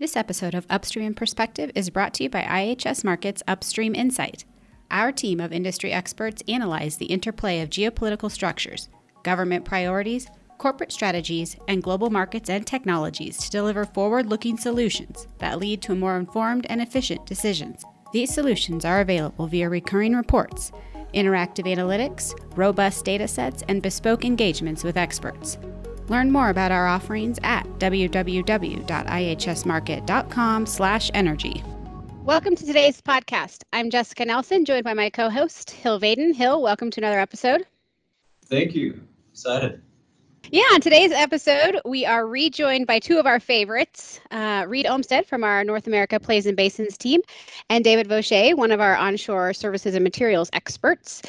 This episode of Upstream Perspective is brought to you by IHS Markit's Upstream Insight. Our team of industry experts analyze the interplay of geopolitical structures, government priorities, corporate strategies, and global markets and technologies to deliver forward looking solutions that lead to more informed and efficient decisions. These solutions are available via recurring reports, interactive analytics, robust data sets, and bespoke engagements with experts. Learn more about our offerings at www.ihsmarkit.com/energy. Welcome to today's podcast. I'm Jessica Nelson, joined by my co-host Hill Vaden. Hill, welcome to another episode. Thank you. Excited. Yeah, on today's episode, we are rejoined by two of our favorites uh, Reed Olmsted from our North America Plays and Basins team, and David Vaucher, one of our onshore services and materials experts.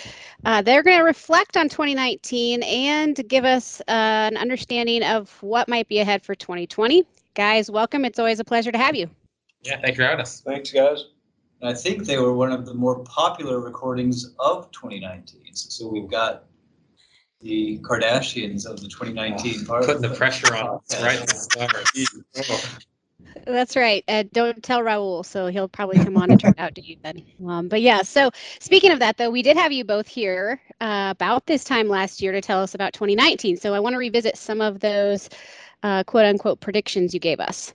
Uh, they're going to reflect on 2019 and give us uh, an understanding of what might be ahead for 2020. Guys, welcome. It's always a pleasure to have you. Yeah, thanks for having us. Thanks, guys. I think they were one of the more popular recordings of 2019. So we've got the Kardashians of the 2019 part. Putting the pressure on right That's right. Uh, don't tell Raul, so he'll probably come on and turn it out to you then. Um, but yeah, so speaking of that, though, we did have you both here uh, about this time last year to tell us about 2019. So I want to revisit some of those uh, quote unquote predictions you gave us.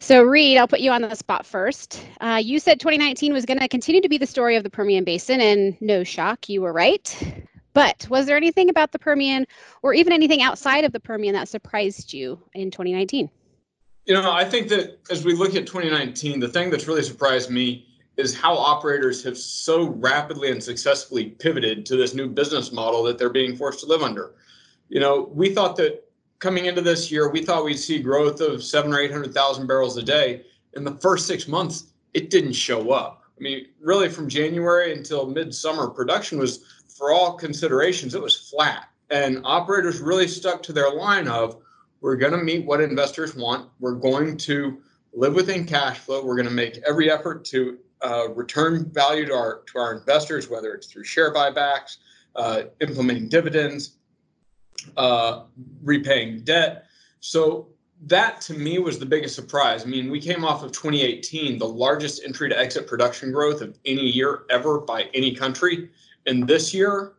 So, Reed, I'll put you on the spot first. Uh, you said 2019 was going to continue to be the story of the Permian Basin, and no shock, you were right. But was there anything about the Permian or even anything outside of the Permian that surprised you in 2019? You know, I think that as we look at 2019, the thing that's really surprised me is how operators have so rapidly and successfully pivoted to this new business model that they're being forced to live under. You know, we thought that coming into this year, we thought we'd see growth of seven or 800,000 barrels a day. In the first six months, it didn't show up. I mean, really from January until midsummer, production was for all considerations, it was flat. And operators really stuck to their line of we're going to meet what investors want. We're going to live within cash flow. We're going to make every effort to uh, return value to our to our investors, whether it's through share buybacks, uh, implementing dividends, uh, repaying debt. So that to me was the biggest surprise. I mean, we came off of 2018, the largest entry to exit production growth of any year ever by any country. And this year,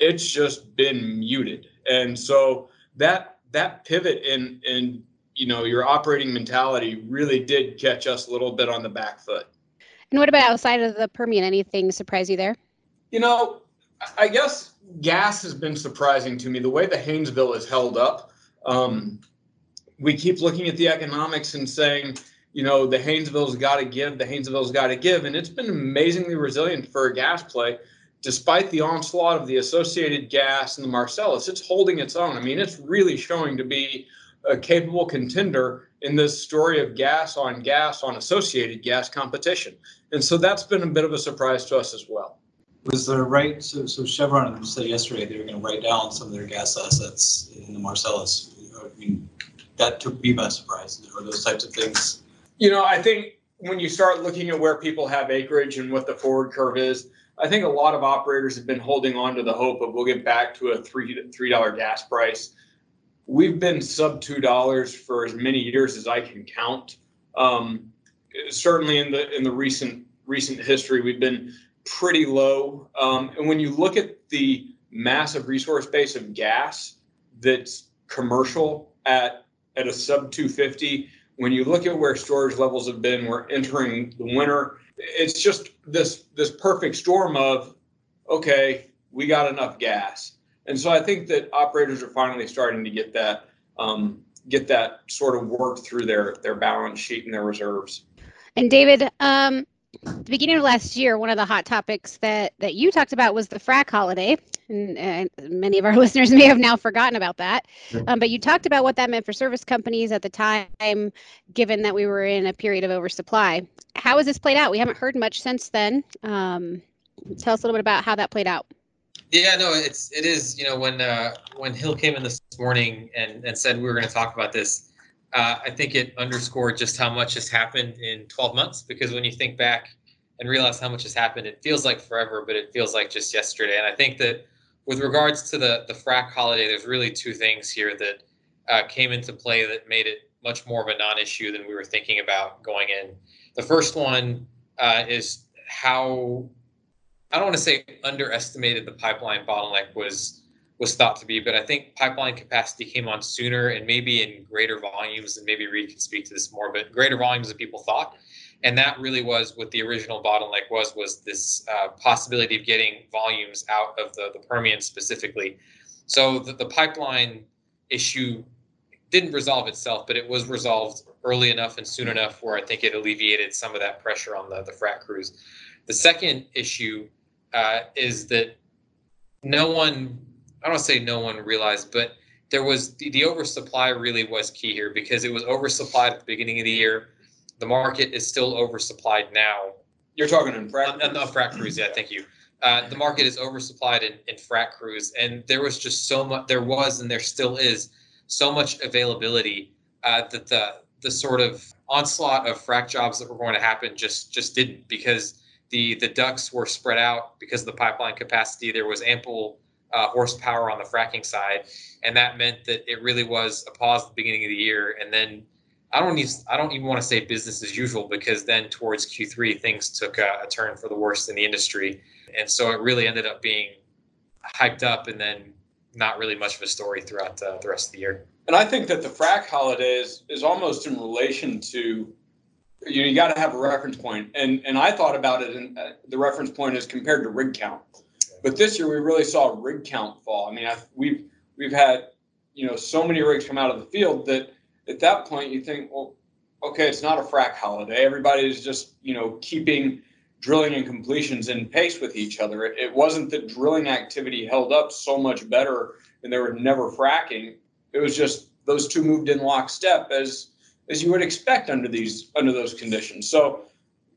it's just been muted. And so that that pivot in in you know your operating mentality really did catch us a little bit on the back foot. And what about outside of the Permian? Anything surprise you there? You know, I guess gas has been surprising to me. The way the Haynesville is held up, um, we keep looking at the economics and saying, you know, the Haynesville's got to give, the Haynesville's got to give, and it's been amazingly resilient for a gas play despite the onslaught of the associated gas and the Marcellus, it's holding its own. I mean, it's really showing to be a capable contender in this story of gas on gas on associated gas competition. And so that's been a bit of a surprise to us as well. Was there right? So, so Chevron said yesterday they were going to write down some of their gas assets in the Marcellus. I mean, that took me by surprise. Or those types of things. You know, I think when you start looking at where people have acreage and what the forward curve is, I think a lot of operators have been holding on to the hope of we'll get back to a three three dollar gas price. We've been sub two dollars for as many years as I can count. Um, certainly in the in the recent recent history, we've been pretty low. Um, and when you look at the massive resource base of gas that's commercial at at a sub 250, when you look at where storage levels have been, we're entering the winter. It's just this this perfect storm of okay we got enough gas. And so i think that operators are finally starting to get that um, get that sort of work through their their balance sheet and their reserves. And david um, the beginning of last year, one of the hot topics that that you talked about was the frac holiday, and, and many of our listeners may have now forgotten about that. Um, but you talked about what that meant for service companies at the time, given that we were in a period of oversupply. How has this played out? We haven't heard much since then. Um, tell us a little bit about how that played out. Yeah, no, it's it is. You know, when uh, when Hill came in this morning and and said we were going to talk about this uh, I think it underscored just how much has happened in 12 months because when you think back and realize how much has happened, it feels like forever, but it feels like just yesterday. And I think that with regards to the the frac holiday, there's really two things here that uh, came into play that made it much more of a non-issue than we were thinking about going in. The first one uh, is how I don't want to say underestimated the pipeline bottleneck was was thought to be, but I think pipeline capacity came on sooner and maybe in greater volumes, and maybe Reed can speak to this more, but greater volumes than people thought. And that really was what the original bottleneck was, was this uh, possibility of getting volumes out of the, the Permian specifically. So the, the pipeline issue didn't resolve itself, but it was resolved early enough and soon enough where I think it alleviated some of that pressure on the, the frac crews. The second issue uh, is that no one I don't say no one realized, but there was the, the oversupply really was key here because it was oversupplied at the beginning of the year. The market is still oversupplied now. You're talking in frac. Uh, no, frac crews, yeah, thank you. Uh, the market is oversupplied in, in frac crews, and there was just so much. There was, and there still is, so much availability uh, that the the sort of onslaught of frac jobs that were going to happen just just didn't because the the DUCs were spread out because of the pipeline capacity. There was ample uh, horsepower on the fracking side, and that meant that it really was a pause at the beginning of the year, and then I don't even I don't even want to say business as usual because then towards Q3 things took a, a turn for the worse in the industry, and so it really ended up being hyped up and then not really much of a story throughout uh, the rest of the year. And I think that the frac holiday is, almost in relation to you know you got to have a reference point, and and I thought about it, and uh, the reference point is compared to rig count. But this year we really saw rig count fall. I mean, I've, we've we've had you know so many rigs come out of the field that at that point you think, well, okay, it's not a frac holiday. Everybody is just you know keeping drilling and completions in pace with each other. It, it wasn't that drilling activity held up so much better and they were never fracking. It was just those two moved in lockstep as as you would expect under these under those conditions. So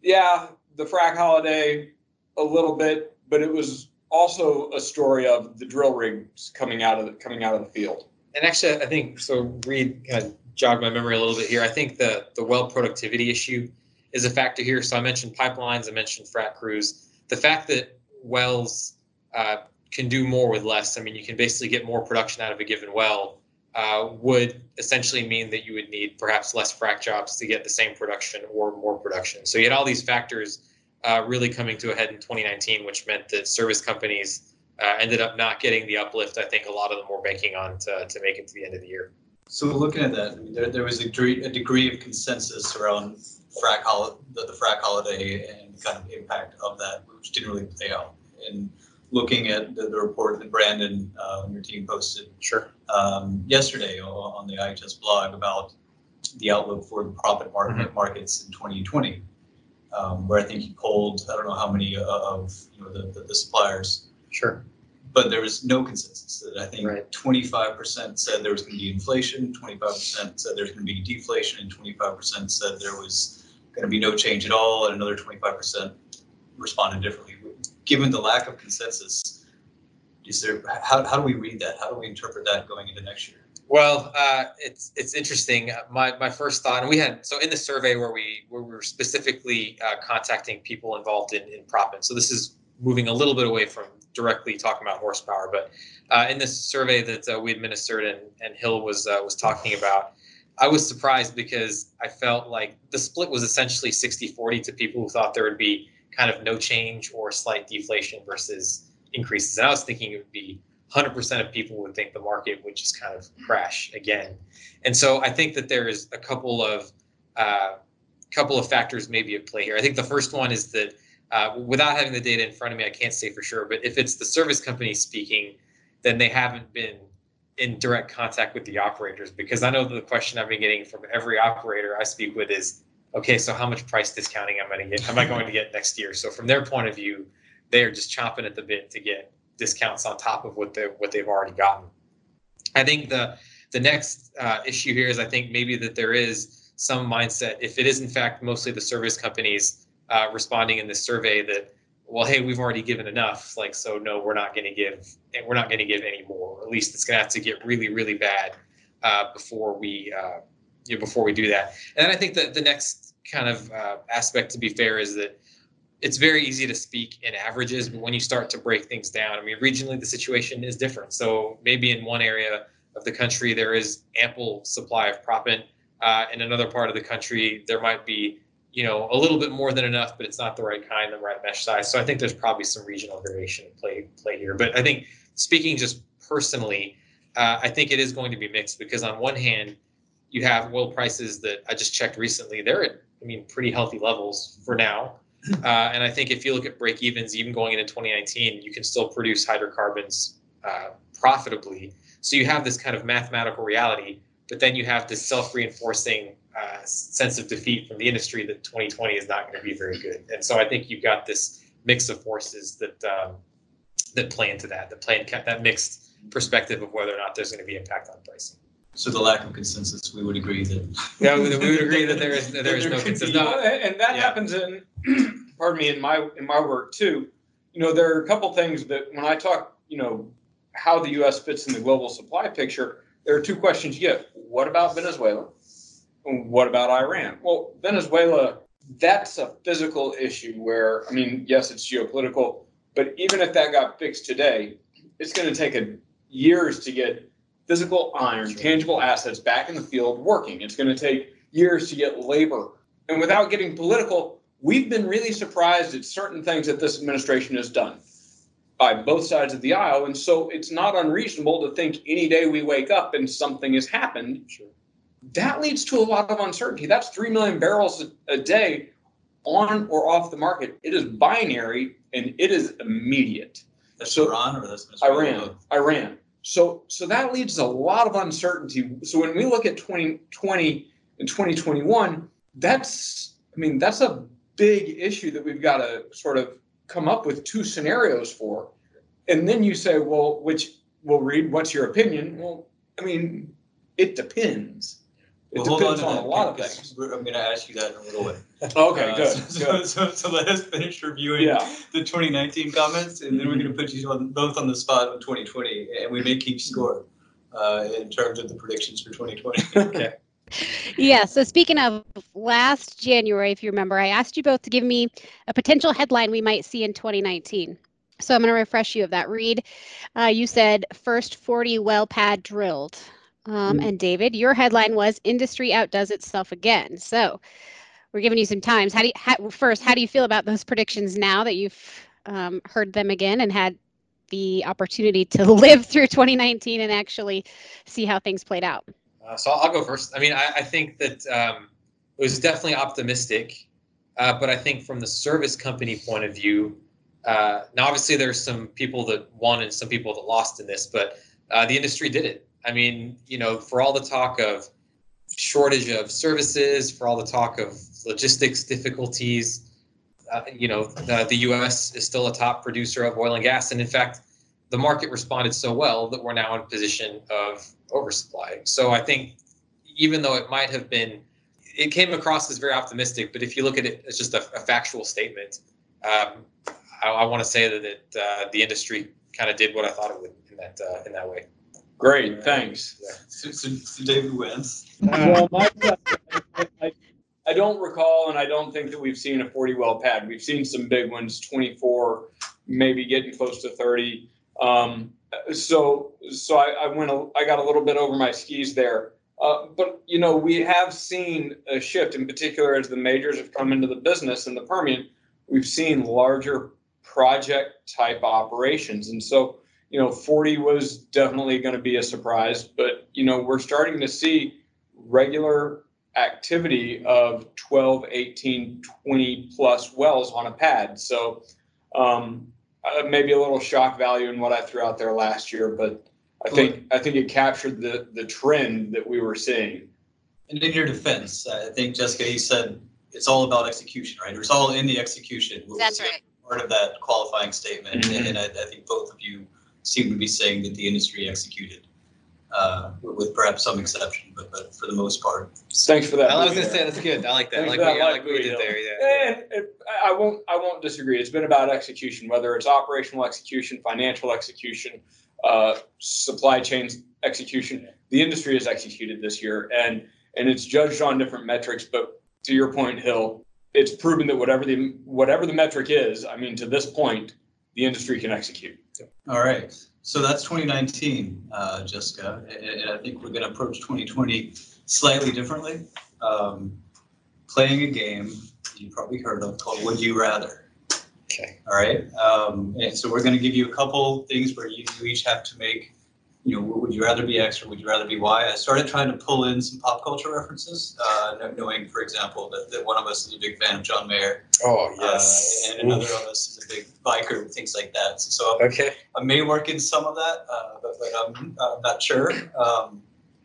yeah, the frac holiday a little bit, but it was also a story of the drill rigs coming out of the, coming out of the field. And actually, I think so. Reed kind of jogged my memory a little bit here. I think the the well productivity issue is a factor here. So I mentioned pipelines, I mentioned frac crews. The fact that wells uh, can do more with less. I mean, you can basically get more production out of a given well. Uh, would essentially mean that you would need perhaps less frac jobs to get the same production or more production. So you had all these factors uh, really coming to a head in 2019, which meant that service companies uh, ended up not getting the uplift. I think a lot of them were banking on to, to make it to the end of the year. So looking at that, I mean, there, there was a degree, a degree of consensus around frac hol- the, the frac holiday and kind of impact of that, which didn't really play out. And looking at the, the report that Brandon uh, and your team posted Sure. um, yesterday on, the IHS blog about the outlook for the proppant market markets in 2020 um, where I think he polled, I don't know how many uh, of, you know, the, the, the suppliers, Sure. But there was no consensus. That I think Right. twenty-five percent said there was gonna be inflation, twenty-five percent said there's gonna be deflation, and twenty-five percent said there was gonna be no change at all, and another twenty-five percent responded differently. Given the lack of consensus, is there, how, how do we read that? How do we interpret that going into next year? Well, uh, it's it's interesting. My my first thought, and we had so in the survey where we where we were specifically uh, contacting people involved in in proppant. So this is moving a little bit away from directly talking about horsepower, but uh, in this survey that uh, we administered and and Hill was uh, was talking about, I was surprised because I felt like the split was essentially 60-40 to people who thought there would be kind of no change or slight deflation versus increases. And I was thinking it would be 100% of people would think the market would just kind of crash again. And so I think that there is a couple of uh, couple of factors maybe at play here. I think the first one is that uh, without having the data in front of me, I can't say for sure. But if it's the service company speaking, then they haven't been in direct contact with the operators because I know the question I've been getting from every operator I speak with is, okay, so how much price discounting am I going to get? Am I going to get next year? So from their point of view, they are just chomping at the bit to get discounts on top of what they what they've already gotten. I think the the next uh, issue here is I think maybe that there is some mindset if it is in fact mostly the service companies uh, responding in this survey that well hey we've already given enough like so no we're not going to give and we're not going to give any more at least it's going to have to get really really bad uh, before we uh, you know, before we do that and then I think that the next kind of uh, aspect to be fair is that it's very easy to speak in averages, but when you start to break things down, I mean, regionally the situation is different. So maybe in one area of the country there is ample supply of proppant, Uh, in another part of the country, there might be, you know, a little bit more than enough, but it's not the right kind, the right mesh size. So I think there's probably some regional variation play play here. But I think speaking just personally, uh, I think it is going to be mixed because on one hand, you have oil prices that I just checked recently. They're at, I mean, pretty healthy levels for now. Uh, and I think if you look at break evens, even going into 2019, you can still produce hydrocarbons uh, profitably. So you have this kind of mathematical reality, but then you have this self reinforcing uh, sense of defeat from the industry that 2020 is not going to be very good. And so I think you've got this mix of forces that um, that play into that, that play in that mixed perspective of whether or not there's going to be impact on pricing. So the lack of consensus, we would agree that. Yeah, we, we would agree that there is that there is There no consensus. No, and and that Yeah. happens in, pardon me, in my, in my work too. You know, there are a couple things that when I talk, you know, how the US fits in the global supply picture, there are two questions you get. What about Venezuela? What about Iran? Well, Venezuela, that's a physical issue where, I mean, yes, it's geopolitical, but even if that got fixed today, it's going to take a years to get physical iron, Sure. tangible assets back in the field working. It's going to take years to get labor. And without getting political, we've been really surprised at certain things that this administration has done by both sides of the aisle. And so it's not unreasonable to think any day we wake up and something has happened. Sure. That leads to a lot of uncertainty. That's 3 million barrels a, a day on or off the market. It is binary and it is immediate. That's So- Iran or that's Venezuela? Iran, Iran. So so that leads to a lot of uncertainty. So when we look at 2020 and 2021, that's I mean that's a big issue that we've got to sort of come up with two scenarios for. And then you say, well, which we'll read, what's your opinion? Well, I mean, it depends. It Well, depends to on, a lot of things. I'm going to ask you that in a little bit. Okay, Uh, good. So, good. so, so let us finish reviewing Yeah. the 2019 comments, and then we're going to put you on, both on the spot on 2020, and we may keep score uh, in terms of the predictions for 2020. okay. Yeah. So speaking of last January, if you remember, I asked you both to give me a potential headline we might see in 2019. So I'm going to refresh you of that. Reed, uh, you said first 40 well pad drilled. Um, Mm. And David, your headline was industry outdoes itself again. So we're giving you some times. How do you, how, first, how do you feel about those predictions now that you've um, heard them again and had the opportunity to live through 2019 and actually see how things played out? Uh, so I'll go first. I mean, I, I think that um, it was definitely optimistic, uh, but I think from the service company point of view, uh, now obviously there's some people that won and some people that lost in this, but uh, the industry did it. I mean, you know, for all the talk of shortage of services, for all the talk of logistics difficulties, uh, you know, the, the U.S. is still a top producer of oil and gas, and in fact, the market responded so well that we're now in a position of oversupply. So I think even though it might have been, it came across as very optimistic, but if you look at it as just a, a factual statement, um, I, I want to say that it, uh, the industry kind of did what I thought it would in that uh, in that way. Great, thanks. so, so, so David wins. Well, my, I, I don't recall, and I don't think that we've seen a 40 well pad. We've seen some big ones, 24, maybe getting close to 30. Um, so, so I, I went, a, I got a little bit over my skis there. Uh, but you know, we have seen a shift, in particular, as the majors have come into the business in the Permian. We've seen larger project type operations, and so you know, 40 was definitely going to be a surprise. But you know, we're starting to see regular activity of 12, 18, 20 plus wells on a pad. So um, uh, maybe a little shock value in what I threw out there last year, but I think I think it captured the the trend that we were seeing. And in your defense, I think Jessica, you said it's all about execution, right? It's all in the execution. what was Part of that qualifying statement, Mhm. and I, I think both of you seem to be saying that the industry executed, uh, with with perhaps some exception, but, but for the most part. Thanks for that. I was going to say that's good. I like that. I Thanks like that you, I light like what you did Hill. there. Yeah. And it, I won't I won't disagree. It's been about execution, whether it's operational execution, financial execution, uh, supply chain execution. The industry has executed this year, and and it's judged on different metrics. But to your point, Hill, it's proven that whatever the whatever the metric is, I mean, to this point, the industry can execute. All right, so that's 2019, uh, Jessica, and, and I think we're going to approach 2020 slightly differently. Um, playing a game you probably heard of called Would You Rather. Okay. All right. Um, and so we're going to give you a couple things where you, you each have to make, you know, would you rather be X or would you rather be Y? I started trying to pull in some pop culture references, uh, knowing, for example, that, that one of us is a big fan of John Mayer. Oh Uh, and another of us is a big biker and things like that. So, so Okay. I may work in some of that, uh, but, but I'm, I'm not sure. Um,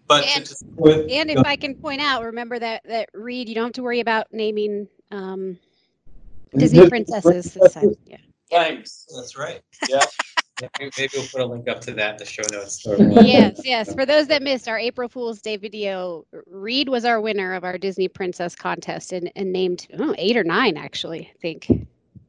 but And- to start with, And if I can point out, remember that that Reed, you don't have to worry about naming um, Disney princesses this time. Yeah. Thanks. that's right. Maybe maybe we'll put a link up to that in the show notes. yes, yes. For those that missed our April Fool's Day video, Reed was our winner of our Disney Princess contest and, and named oh, eight or nine, actually, I think.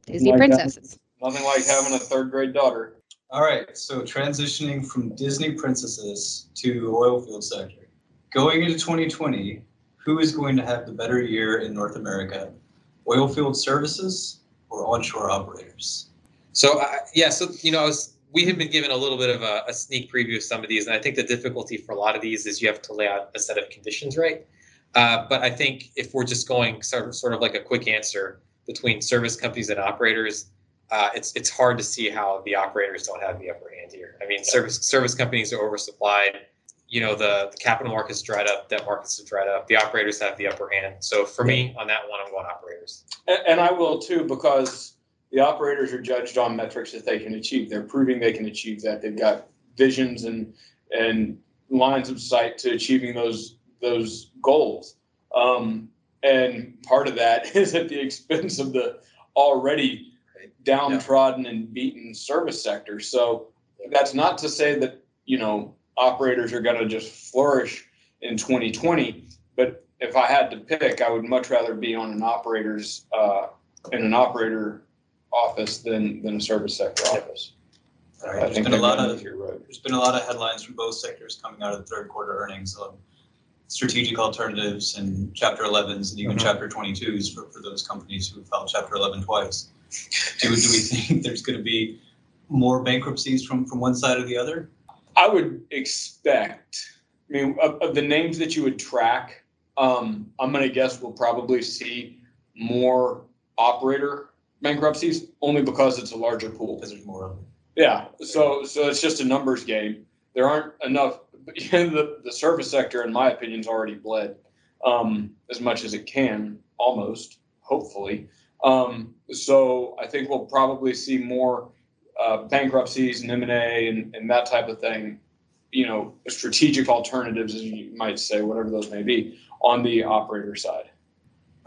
Disney Like that. princesses. Nothing like having a third grade daughter. All right, so transitioning from Disney princesses to oil field sector. Going into 2020, who is going to have the better year in North America? Oil field services or onshore operators? So uh, yeah, so you know, I was we have been given a little bit of a, a sneak preview of some of these, and I think the difficulty for a lot of these is you have to lay out a set of conditions right. Uh, but I think if we're just going sort of, sort of like a quick answer between service companies and operators, uh, it's it's hard to see how the operators don't have the upper hand here. I mean, service service companies are oversupplied. You know, the, the capital markets dried up, debt markets have dried up. The operators have the upper hand. So for me, on that one, I'm going operators. And, and I will too, because the operators are judged on metrics that they can achieve. They're proving they can achieve that. They've got visions and and lines of sight to achieving those those goals. Um, and part of that is at the expense of the already downtrodden and beaten service sector. So that's not to say that you know operators are going to just flourish in 2020. But if I had to pick, I would much rather be on an operator's uh, in an operator office than than a service sector office. I right, there's think been a they're lot going of with your road. there's been a lot of headlines from both sectors coming out of the third quarter earnings on strategic alternatives and chapter 11s and even Mhm. chapter 22s for, for those companies who filed chapter 11 twice. Do, do we think there's going to be more bankruptcies from, from one side or the other? I would expect. I mean, of, of the names that you would track, um, I'm going to guess we'll probably see more operator bankruptcies, only because it's a larger pool. Because there's more of them. Yeah, so so it's just a numbers game. There aren't enough. the the service sector, in my opinion, is already bled um, as much as it can, almost. Hopefully, um, so I think we'll probably see more uh, bankruptcies and M and A and and that type of thing. You know, strategic alternatives, as you might say, whatever those may be, on the operator side.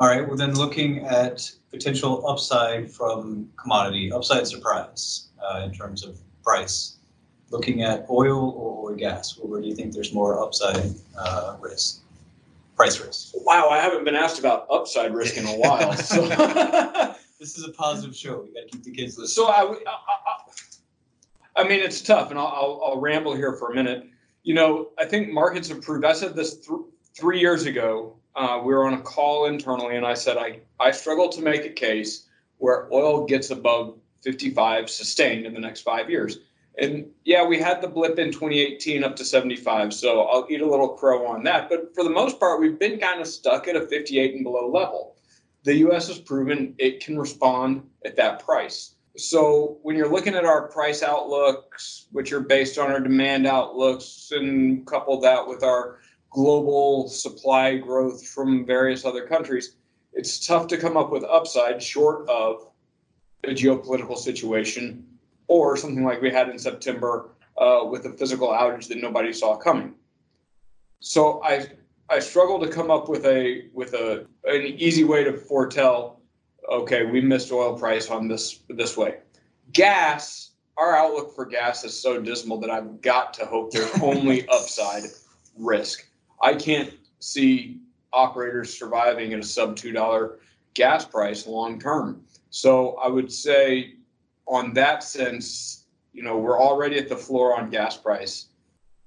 All right, well then looking at potential upside from commodity, upside surprise uh, in terms of price. Looking at oil or, or gas, where, where do you think there's more upside uh, risk, price risk? Wow, I haven't been asked about upside risk in a while. So. This is a positive show. We got to keep the kids listening. So I, I, I, I mean, it's tough, and I'll, I'll, I'll ramble here for a minute. You know, I think markets have proved. I said this th- three years ago. Uh, we were on a call internally, and I said I, I struggle to make a case where oil gets above 55 sustained in the next five years. And yeah, we had the blip in 2018 up to 75, so I'll eat a little crow on that. But for the most part, we've been kind of stuck at a 58 and below level. The U.S. has proven it can respond at that price. So when you're looking at our price outlooks, which are based on our demand outlooks, and couple that with our global supply growth from various other countries, it's tough to come up with upside short of a geopolitical situation or something like we had in September uh, with a physical outage that nobody saw coming. So I I struggle to come up with a with a an easy way to foretell. Okay, we missed oil price on this this way. Gas, our outlook for gas is so dismal that I've got to hope there's only upside risk. I can't see operators surviving at a sub two dollar gas price long term. So I would say, on that sense, you know, we're already at the floor on gas price.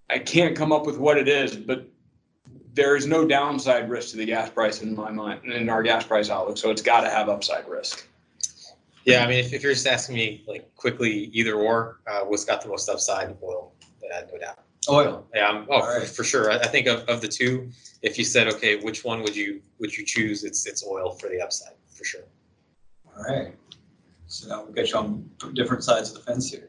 I can't come up with what it is, but there is no downside risk to the gas price in my mind, in our gas price outlook. So it's got to have upside risk. Yeah, I mean, if, if you're just asking me like quickly, either or, uh, what's got the most upside? Oil, no doubt. Oil. Yeah, I'm, oh, for, right. for sure. I, I think of, of the two, if you said, okay, which one would you would you choose? It's it's oil for the upside for sure. All right. So now we've got you on different sides of the fence here.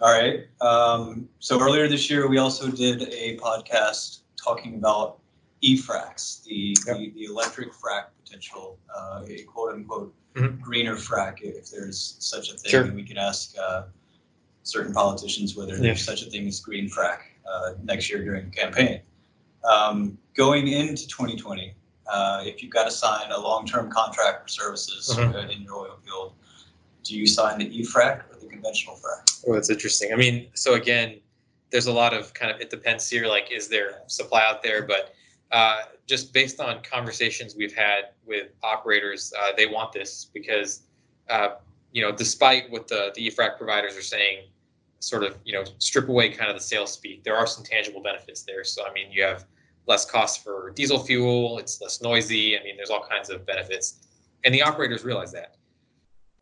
All right. Um, so earlier this year, we also did a podcast talking about e-fracs, the, the, the electric frac potential, uh, a quote unquote Mhm. greener frac, if there's such a thing. Sure. And we can ask uh, certain politicians whether there's such a thing as green frac uh, next year during the campaign. Um, going into 2020, uh, if you've got to sign a long-term contract for services Mhm. uh, in your oil field, do you sign the e-frac or the conventional frac? Well, that's interesting. I mean, so again, there's a lot of kind of it depends here. Like, is there supply out there? But uh, just based on conversations we've had with operators, uh, they want this because uh, you know, despite what the the EFRAC providers are saying, sort of you know strip away kind of the sales speak, there are some tangible benefits there. So I mean, you have less cost for diesel fuel. It's less noisy. I mean, there's all kinds of benefits, and the operators realize that.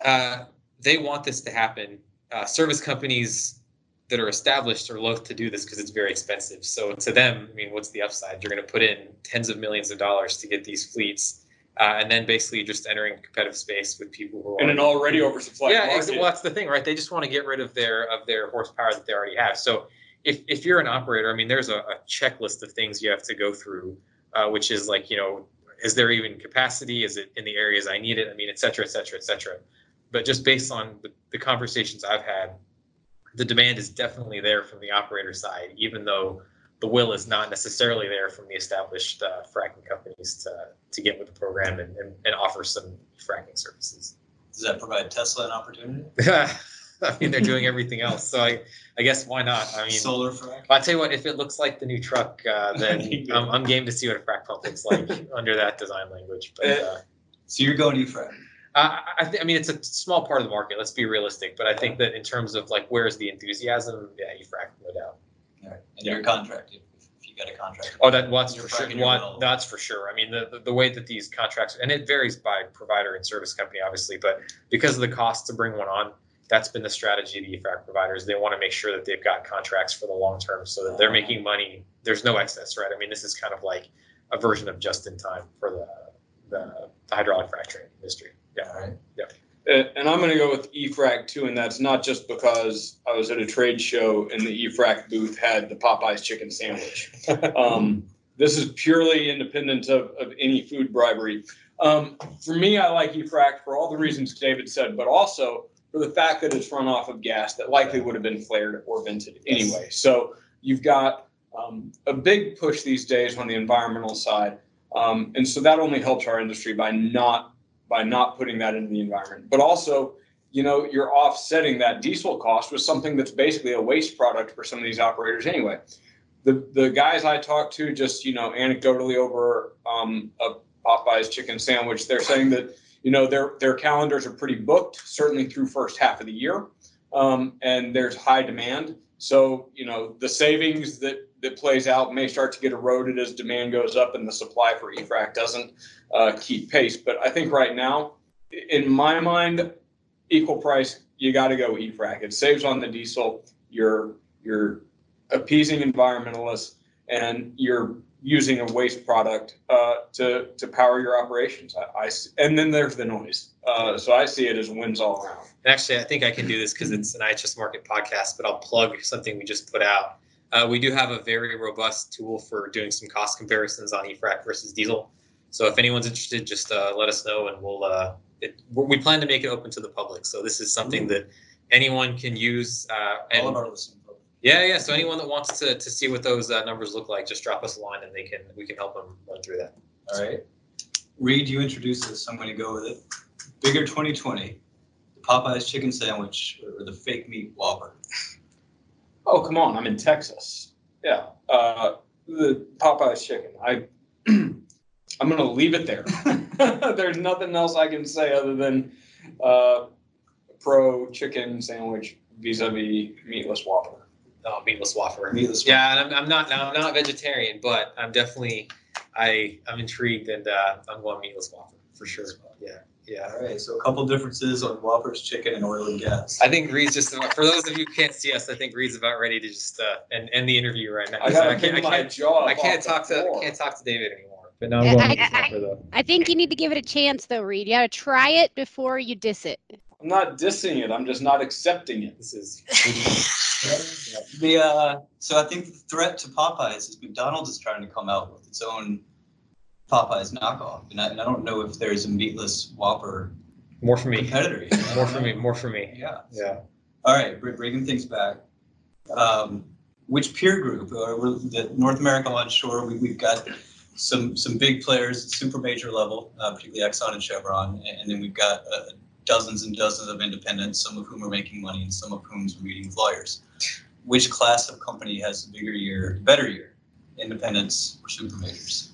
Uh, they want this to happen. Uh, service companies that are established are loath to do this because it's very expensive. So to them, I mean, what's the upside? You're going to put in tens of millions of dollars to get these fleets, uh, and then basically just entering competitive space with people who are In an already oversupplied yeah, market. ex- well, that's the thing, right? They just want to get rid of their of their horsepower that they already have. So if if you're an operator, I mean, there's a, a checklist of things you have to go through, uh, which is like, you know, is there even capacity? Is it in the areas I need it? I mean, et cetera, et cetera, et cetera. But just based on the, the conversations I've had, the demand is definitely there from the operator side, even though the will is not necessarily there from the established uh, fracking companies to, to get with the program and, and, and offer some fracking services. Does that provide Tesla an opportunity? I mean, they're doing everything else, so I, I guess why not? I mean, Solar frac? I'll tell you what, if it looks like the new truck, uh, then I'm, I'm game to see what a frac pump looks like under that design language. But uh, So you're going e-frac? I, I, th- I mean, it's a small part of the market. Let's be realistic. But I think that in terms of like where's the enthusiasm, yeah, EFRAC, no doubt. All right. And you're contracted, if if you got a contract. Oh, that well, that's You're for sure. fracking your One, well. that's for sure. I mean, the, the the way that these contracts and it varies by provider and service company, obviously, but because of the cost to bring one on, that's been the strategy of the EFRAC providers. They want to make sure that they've got contracts for the long term, so that they're making money. There's no excess, right? I mean, this is kind of like a version of just in time for the the, the hydraulic fracturing industry. Yeah. All right. Uh, and I'm going to go with EFRAC too, and that's not just because I was at a trade show and the EFRAC booth had the Popeyes chicken sandwich. Um, this is purely independent of, of any food bribery. Um, for me, I like EFRAC for all the reasons David said, but also for the fact that it's run off of gas that likely would have been flared or vented anyway. So you've got um, a big push these days on the environmental side. Um, and so that only helps our industry by not by not putting that into the environment. But also, you know, you're offsetting that diesel cost with something that's basically a waste product for some of these operators anyway. The the guys I talked to, just you know, anecdotally over um, a Popeyes chicken sandwich, they're saying that you know their their calendars are pretty booked, certainly through first half of the year, um, and there's high demand. So you know the savings that that plays out may start to get eroded as demand goes up and the supply for EFRAC doesn't uh, keep pace. But I think right now, in my mind, equal price, you got to go EFRAC. It saves on the diesel. You're you're appeasing environmentalists, and you're using a waste product uh, to to power your operations. I, I and then there's the noise. Uh, so I see it as wins all around. Actually, I think I can do this because it's an IHS Markit podcast, but I'll plug something we just put out. Uh, we do have a very robust tool for doing some cost comparisons on EFRAC versus diesel. So if anyone's interested, just uh, let us know, and we'll. Uh, it, we plan to make it open to the public. So this is something that anyone can use. Uh, and All of our listeners. yeah, yeah. So anyone that wants to, to see what those uh, numbers look like, just drop us a line, and they can we can help them run through that. All right. Reed, you introduced this. I'm going to go with it. Bigger 2020, the Popeyes chicken sandwich or the fake meat Whopper. Oh come on! I'm in Texas. Yeah, uh, the Popeyes chicken. I I'm gonna leave it there. There's nothing else I can say other than uh, pro chicken sandwich vis-a-vis meatless Whopper. Oh, meatless waffle. Meatless Yeah, and I'm, I'm not. I'm not vegetarian, but I'm definitely I I'm intrigued and uh, I'm going meatless Whopper for sure. Yeah, yeah. All right, so a couple differences on Whoppers, chicken, and oil and gas. I think Reed's just about, for those of you who can't see us. I think Reed's about ready to just uh, end, end the interview right now. I So I can't, I can't, jaw. I can't talk the to floor. can't talk to David anymore. But now I'm going I- meatless I- Whopper though. I think you need to give it a chance though, Reed. You gotta try it before you diss it. I'm not dissing it. I'm just not accepting it. This is The uh, so I think the threat to Popeyes is McDonald's is trying to come out with its own Popeyes knockoff, and I, and I don't know if there's a meatless Whopper more for me. competitor. yet. More for me. More for me. Yeah. Yeah. All right, br- bringing things back. Um, which peer group? We're, the North America onshore, we, we've got some some big players at super major level, uh, particularly Exxon and Chevron, and, and then we've got uh, dozens and dozens of independents, some of whom are making money and some of whom are meeting with lawyers. Which class of company has a bigger year, better year? Independents or super majors?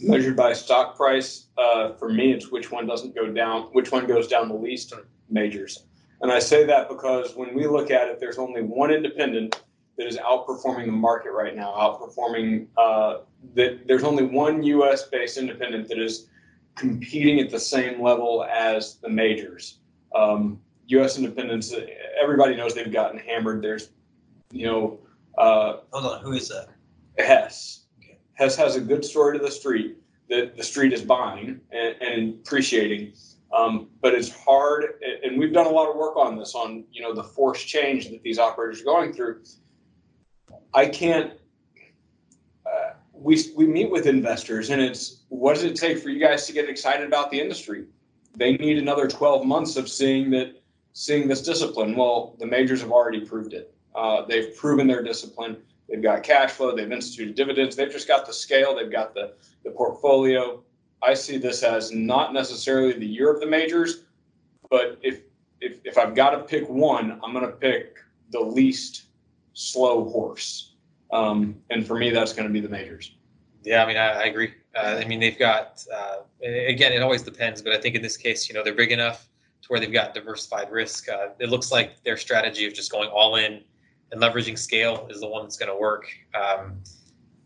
Measured by stock price, uh, for me, it's which one doesn't go down, which one goes down the least on majors. And I say that because when we look at it, there's only one independent that is outperforming the market right now, outperforming, uh, that there's only one US based independent that is competing at the same level as the majors. Um, US independents, everybody knows they've gotten hammered. There's, you know, uh, Hold on, who is that? Hess. Hess has a good story to the street that the street is buying and, and appreciating. Um, but it's hard, and- we've done a lot of work on this on you know the forced change that these operators are going through. I can't. Uh, we we meet with investors, and it's what does it take for you guys to get excited about the industry? They need another twelve months of seeing that seeing this discipline. Well, the majors have already proved it. Uh, they've proven their discipline. They've got cash flow. They've instituted dividends. They've just got the scale. They've got the, the portfolio. I see this as not necessarily the year of the majors, but if if, if I've got to pick one, I'm going to pick the least slow horse. Um, and for me, that's going to be the majors. Yeah, I mean, I, I agree. Uh, I mean, they've got, uh, again, it always depends, but I think in this case, you know, they're big enough to where they've got diversified risk. Uh, it looks like their strategy of just going all in and leveraging scale is the one that's going to work. Um,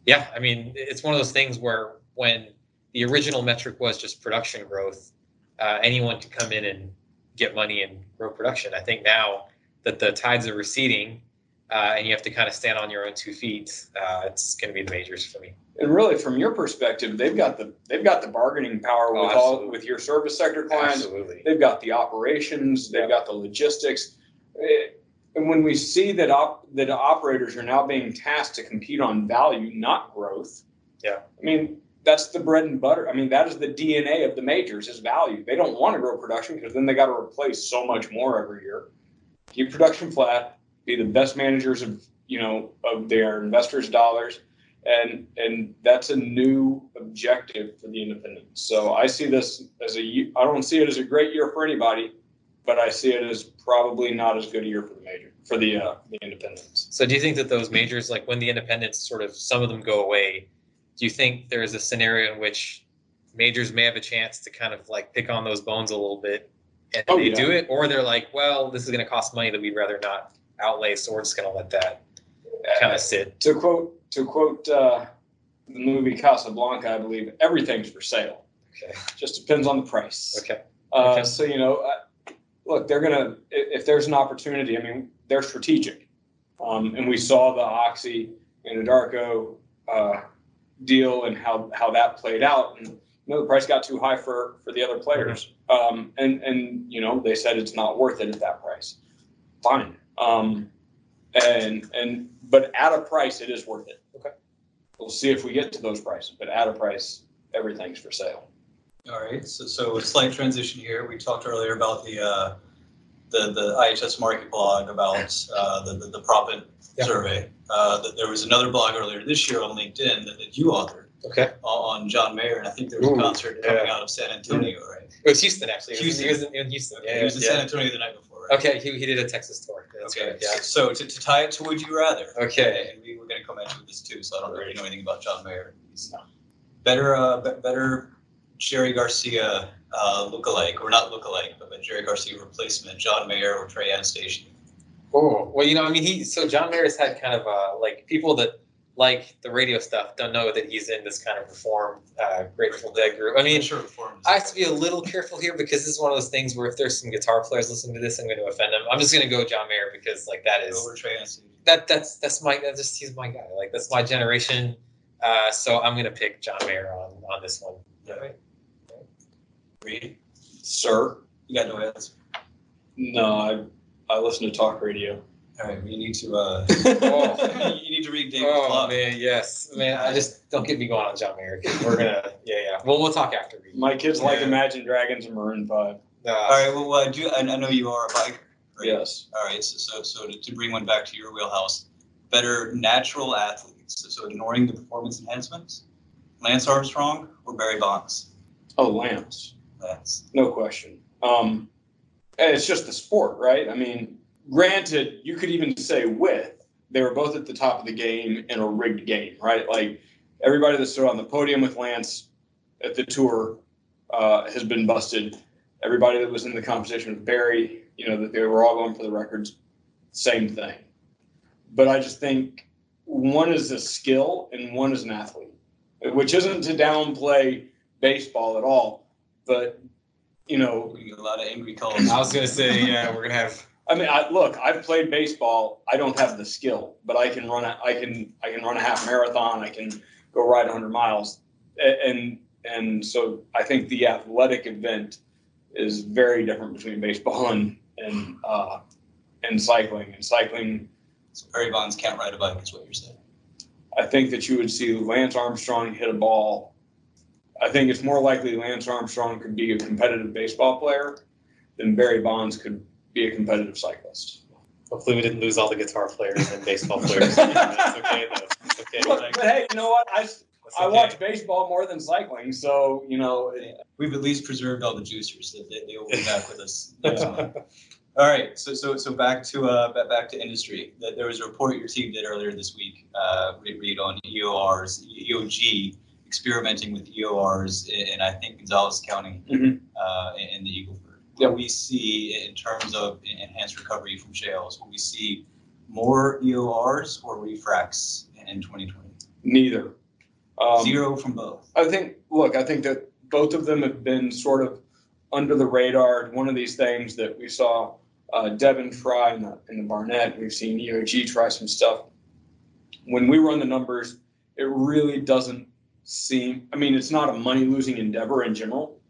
yeah, I mean, it's one of those things where when the original metric was just production growth, uh, anyone could come in and get money and grow production. I think now that the tides are receding uh, and you have to kind of stand on your own two feet, uh, it's going to be the majors for me. And really, from your perspective, they've got the they've got the bargaining power Oh, with all with your service sector clients. Absolutely. They've got the operations. They've Yeah. got the logistics. Eh, And when we see that op, that operators are now being tasked to compete on value, not growth. Yeah. I mean, that's the bread and butter. I mean, that is the DNA of the majors is value. They don't want to grow production because then they got to replace so much more every year. Keep production flat. Be the best managers of you know of their investors' dollars, and and that's a new objective for the independents. So I see this as a I don't see it as a great year for anybody, but I see it as probably not as good a year for the major for the uh, the independents. So do you think that those majors, like when the independents sort of some of them go away, do you think there is a scenario in which majors may have a chance to kind of like pick on those bones a little bit and Oh, they yeah. do it, or they're like, well, this is going to cost money that we'd rather not outlay, so we're just going to let that kind of sit. to quote to quote uh, the movie Casablanca, I believe everything's for sale. Okay. Just depends on the price. Okay. Uh, Okay. So you know, uh, look, they're gonna if there's an opportunity. I mean, they're strategic, um, and we saw the Oxy and Anadarko uh, deal and how how that played out. And you know, the price got too high for for the other players, um, and and you know they said it's not worth it at that price. Fine, um, and and but at a price, it is worth it. Okay. We'll see if we get to those prices, but at a price, everything's for sale. All right, so, so a slight transition here. We talked earlier about the, uh, the, the IHS Markit blog about, uh, the, the, the proppant Yeah. survey. Uh, that there was another blog earlier this year on LinkedIn that, that you authored Okay. on, John Mayer, and I think there was a Ooh, concert coming yeah. out of San Antonio, right? It was Houston actually. Houston. He was in, in Houston. Yeah, He was in. San Antonio the night before, right? Okay, he, he did a Texas tour. That's Okay, right. Yeah. so to, to tie it to Would You Rather. Okay. And we were gonna come at you with this too, so I don't really know anything about John Mayer. He's better, uh, be- better Jerry Garcia, uh, lookalike, or not lookalike, but but Jerry Garcia replacement, John Mayer or Trey Anastasio. Oh well, you know, I mean, he so John Mayer's had kind of uh, like people that like the radio stuff don't know that he's in this kind of reformed uh, Grateful Dead group. I mean, sure reforms. I have to be a little careful here because this is one of those things where if there's some guitar players listening to this, I'm going to offend them. I'm just going to go John Mayer because like that is over Trey Anastasio. that that's that's my that's just he's my guy. Like that's my generation. Uh, so I'm going to pick John Mayer on on this one. Yeah. Reed, Sir? you got no answer. No, I, I listen to talk radio. All right, you need to. Uh, Oh. you need to read David. Oh blog. man, yes, man. I just don't get me going on John Mayer. We're gonna, yeah, yeah. Well, we'll talk after. we- My kids like Imagine Dragons and Maroon 5. Uh, All right. Well, I do. I, I know you are a biker. Right? Yes. All right. So, so, so to, to bring one back to your wheelhouse, better natural athletes. So, so ignoring the performance enhancements, Lance Armstrong or Barry Bonds. Oh, Lance. Lance. No question. Um, and it's just the sport, right? I mean, granted, you could even say with they were both at the top of the game in a rigged game, right? Like everybody that stood on the podium with Lance at the tour uh, has been busted. Everybody that was in the competition with Barry, you know, that they were all going for the records, same thing. But I just think one is a skill and one is an athlete, which isn't to downplay baseball at all, but you know, a lot of angry calls. I was gonna say, yeah, we're gonna have. I mean, I, look, I've played baseball. I don't have the skill, but I can run. A, I can. I can run a half marathon. I can go ride 100 miles, and and so I think the athletic event is very different between baseball and and uh, and cycling. And cycling, So Barry Bonds can't ride a bike, is what you're saying. I think that you would see Lance Armstrong hit a ball. I think it's more likely Lance Armstrong could be a competitive baseball player than Barry Bonds could be a competitive cyclist. Hopefully, we didn't lose all the guitar players and baseball players. That's okay though. It's okay. Look, Like, but hey, you know what? I, that's I okay. watch baseball more than cycling, so you know. it- We've at least preserved all the juicers. That they, they will be back with us next month. All right, so so so back to uh ba- back to industry. That there was a report your team did earlier this week. Uh, read, read on EORs, EOG experimenting with EORs in, in I think Gonzales County Mhm. uh, in, in the Eagle Ford. Yep. We see in terms of enhanced recovery from shales, will we see more EORs or refracts in 2020? Neither. Um, Zero from both. I think. Look, I think that both of them have been sort of under the radar. One of these things that we saw uh, Devon try in the in the Barnett. We've seen EOG try some stuff. When we run the numbers, it really doesn't seem. I mean, it's not a money losing endeavor in general,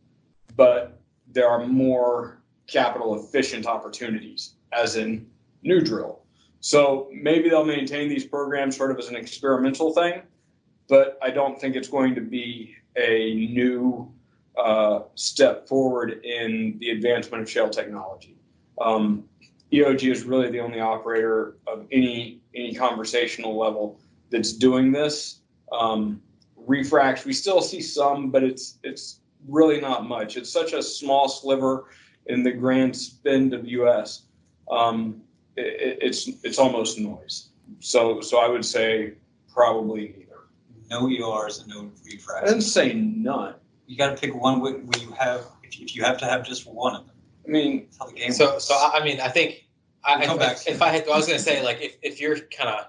but there are more capital efficient opportunities, as in new drill. So maybe they'll maintain these programs sort of as an experimental thing, but I don't think it's going to be a new uh, step forward in the advancement of shale technology. Um, EOG is really the only operator of any any conversational level that's doing this. Um, refracts, we still see some, but it's it's really not much. It's such a small sliver in the grand spend of U.S. Um, it, it- it's it's almost noise. So so I would say probably neither. No EORs and no refracts. I didn't say none. you got to pick one where where you have if you, if you have to have just one of them. I mean, That's how the game So, works. so I I mean, I think I, We'll come if, back. if I had, I was gonna say like if, if you're kind of,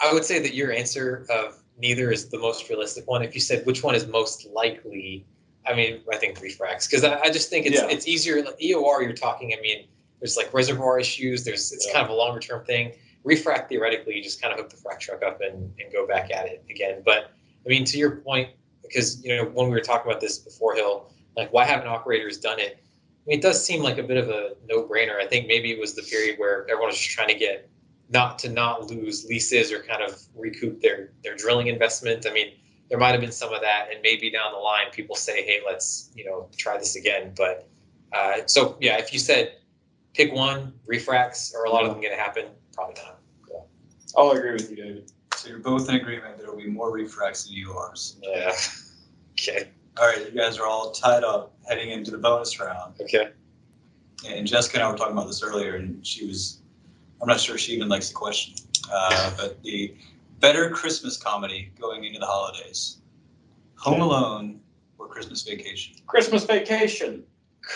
I would say that your answer of neither is the most realistic one. If you said which one is most likely, I mean, I think refracts because I, I just think it's Yeah. it's easier. Like EOR, you're talking. I mean, there's like reservoir issues. There's it's Yeah. kind of a longer term thing. Refract theoretically, you just kind of hook the frac truck up and, and go back at it again. But I mean, to your point, because you know when we were talking about this before Hill, like why haven't operators done it? I mean, it does seem like a bit of a no-brainer. I think maybe it was the period where everyone was just trying to get not to not lose leases or kind of recoup their their drilling investment. I mean, there might have been some of that, and maybe down the line people say, "Hey, let's you know try this again." But uh, so yeah, if you said pick one, refracts are a lot of them going to happen? Probably not. I'll agree with you, David. So you're both in agreement there will be more refracts than EORs. Yeah. Okay. All right, you guys are all tied up heading into the bonus round. Okay. And Jessica and I were talking about this earlier, and she was, I'm not sure she even likes the question, uh, but the better Christmas comedy going into the holidays Home Alone or Christmas Vacation? Christmas vacation.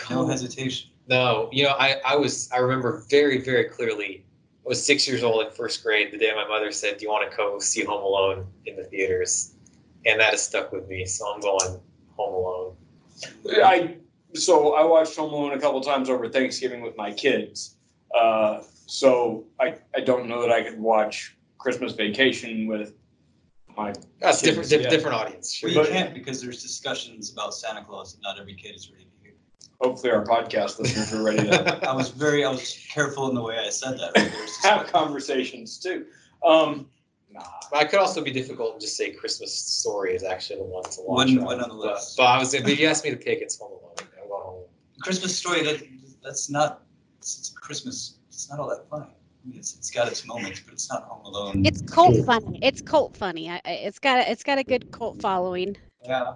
No hesitation. No, you know, I, I was I remember very very clearly I was six years old in first grade. The day my mother said, "Do you want to go see Home Alone in the theaters?" And that has stuck with me. So I'm going Home Alone. I so I watched Home Alone a couple times over Thanksgiving with my kids. Uh, so I I don't know that I could watch Christmas Vacation with my. That's Kids, different. diff- yeah. Different audience. Sure. Well, you But- can't because there's discussions about Santa Claus and not every kid is ready to hear. Hopefully, our podcast listeners are ready to I was very, I was careful in the way I said that. Right? There's have conversations too. Um, nah. But I could also be difficult and just say Christmas Story is actually the one to watch. One- one on the But- list. But I was. But if you asked me to pick, it's Home Alone. I'm going Home Alone. Christmas story that that's not it's, it's Christmas. It's not all that funny. I mean, it's, it's got its moments, but it's not Home Alone. It's cult funny. It's cult funny. I, I- it's got a, it's got a good cult following. yeah.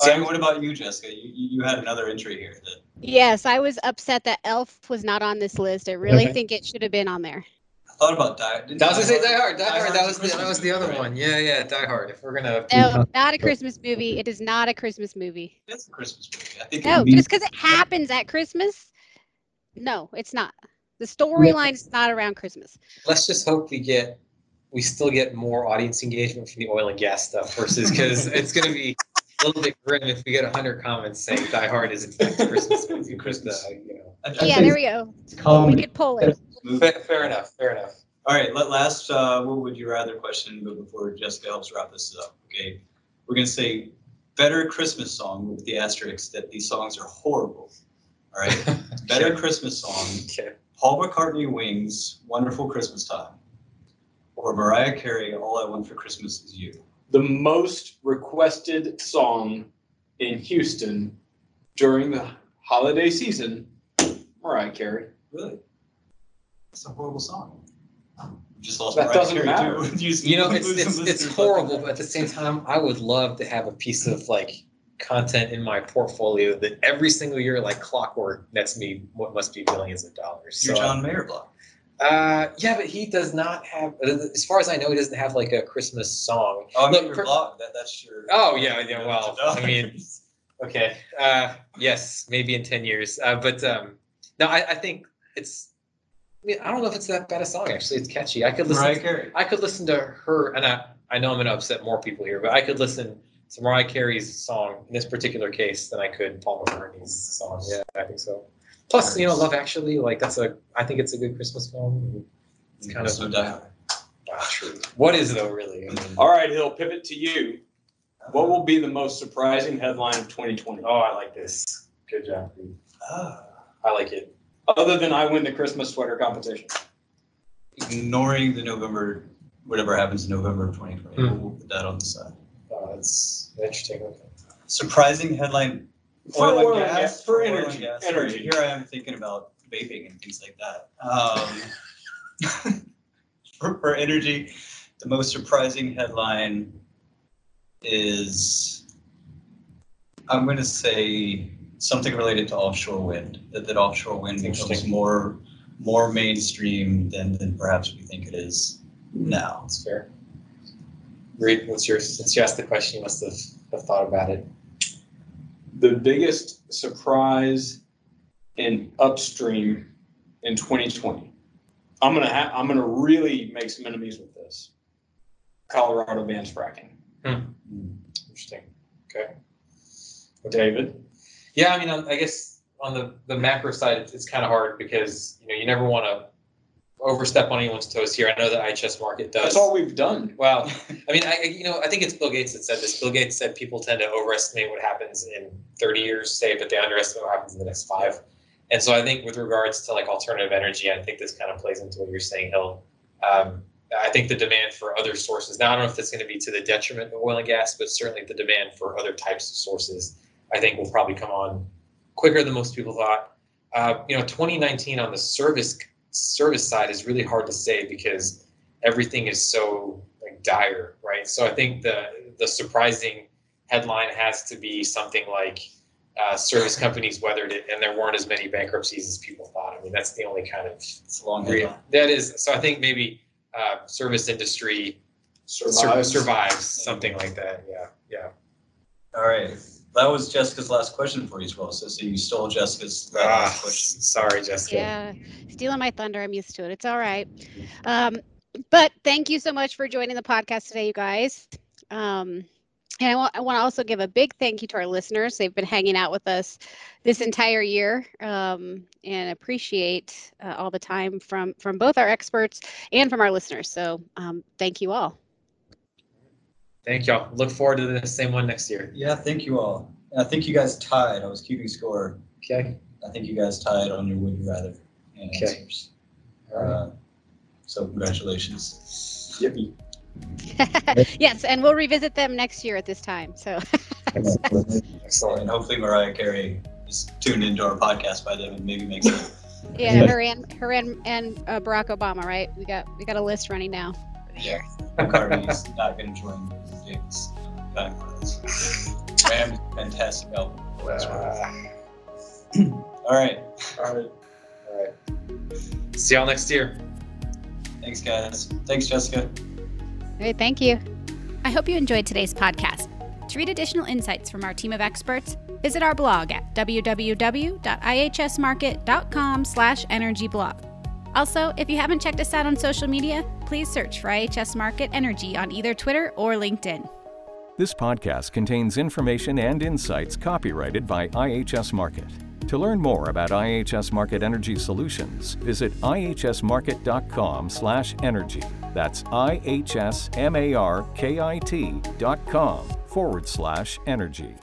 See, All right, what about you, Jessica? You, you you had another entry here that Yes, I was upset that Elf was not on this list. I really Okay. think it should have been on there. I thought about Die. didn't That was gonna say Die Hard. Die Die Hard. That Hard's was a the, that was the movie, other right? one. Yeah, yeah. Die Hard. If we're gonna. No, not a Christmas movie. It is not a Christmas movie. It's a Christmas movie. I think. it No, would be- just because it happens at Christmas. No, it's not. The storyline is not around Christmas. Let's just hope we get. We still get more audience engagement from the oil and gas stuff versus because it's gonna be a little bit grim if we get hundred comments saying Die Hard is in fact a Christmas movie. Christmas. You know. I- I Yeah, there we go. It's We comedy. could pull it. movie- Fair, fair enough. Fair enough. All right, let, last, uh, what would you rather question, but before Jessica helps wrap this up, okay? We're gonna say better Christmas song with the asterisk that these songs are horrible. All right, better Christmas song, Okay. Paul McCartney Wings, Wonderful Christmas Time. Or Mariah Carey, All I Want for Christmas Is You. the most requested song in Houston during the holiday season, Mariah Carey. Really? It's a horrible song. We Just lost That Mariah doesn't Carey matter. too. You- You know, it's it's, it's horrible, but at the same time, I would love to have a piece of like content in my portfolio that every single year, like clockwork, nets me what must be millions of dollars. You're So, John Mayer block. Uh, yeah, but he does not have, as far as I know, he doesn't have like a Christmas song. Oh, I mean Look, your per- blog. That, that's your. Oh yeah, yeah. Well, I mean, okay. Uh, yes, maybe in ten years. Uh, but um, no, I, I think it's. I mean, I don't know if it's that bad a song. Actually, it's catchy. I could listen. Mariah Carey. I could listen to her, and I, I know I'm going to upset more people here, but I could listen to Mariah Carey's song in this particular case than I could Paul McCartney's song. Yeah, I think so. Plus, you know, Love Actually, like that's a, I think it's a good Christmas film. It's kind of So Die Hard. Wow, true. What is though, really? I mean, All right, Hill, pivot to you. What will be the most surprising headline of 2020? oh, I like this. Good job. Pete. Ah. I like it. Other than I win the Christmas sweater competition. ignoring the November, whatever happens in November of 2020. Hmm. We'll, we'll put that on the side. It's interesting. Okay. Surprising headline. For oil oil and gas, gas, for oil energy, gas. energy. Right, Here I am thinking about vaping and things like that. Um, for, for energy, the most surprising headline is I'm going to say something related to offshore wind. That, that offshore wind becomes more more mainstream than, than perhaps we think it is now. That's fair. Reed, what's yours? Since you asked the question, you must have, have thought about it. The biggest surprise in upstream in 2020. I'm gonna ha- I'm gonna really make some enemies with this. Colorado bans fracking. Hmm. Interesting. Okay. David. Yeah, I mean, I I guess on the, the macro side, it's, it's kind of hard because you know you never want to overstep on anyone's toes here. I know the IHS Markit does. That's all we've done. Well, I mean, I, you know, I think it's Bill Gates that said this. Bill Gates said people tend to overestimate what happens in 30 years, say, but they underestimate what happens in the next five. And so I think with regards to like alternative energy, I think this kind of plays into what you're saying, Hill. Um, I think the demand for other sources. Now, I don't know if that's going to be to the detriment of oil and gas, but certainly the demand for other types of sources, I think, will probably come on quicker than most people thought. Uh, you know, 2019 on the service service side is really hard to say because everything is so like dire, right? So I think the the surprising headline has to be something like uh, service companies weathered it, and there weren't as many bankruptcies as people thought. I mean, that's the only kind of It's long real that is. So I think maybe uh, service industry sur- Survives. survives something like that. Yeah, yeah. All right. That was Jessica's last question for you as well. So, so you stole Jessica's Ah, last question. sorry, Jessica. Yeah, stealing my thunder. I'm used to it. It's all right. Um, but thank you so much for joining the podcast today, you guys. Um, and I want, want to also give a big thank you to our listeners. They've been hanging out with us this entire year um, and appreciate uh, all the time from from both our experts and from our listeners. So um, thank you all. Thank y'all. Look forward to the same one next year. Yeah, thank you all. And I think you guys tied. I was keeping score. Okay. I think you guys tied on your would you rather Okay. answers. Uh, so congratulations. Yippee. yes, and we'll revisit them next year at this time. So Excellent. And hopefully Mariah Carey is tuned into our podcast by then and maybe makes it. yeah, her and her and, and uh, Barack Obama, right? We got we got a list running now. Yeah. Cardi's not going to join James. Not part. Ram's fantastic album. That's. Ah. All right. All right. All right. See y'all next year. Thanks, guys. Thanks, Jessica. Great, thank you. I hope you enjoyed today's podcast. To read additional insights from our team of experts, visit our blog at www.ihsmarkit.com/energyblog. Also, if you haven't checked us out on social media, please search for IHS Markit Energy on either Twitter or LinkedIn. This podcast contains information and insights copyrighted by IHS Markit. To learn more about IHS Markit Energy Solutions, visit ihsmarkit.com/energy. That's ihsmarkit.com forward slash energy.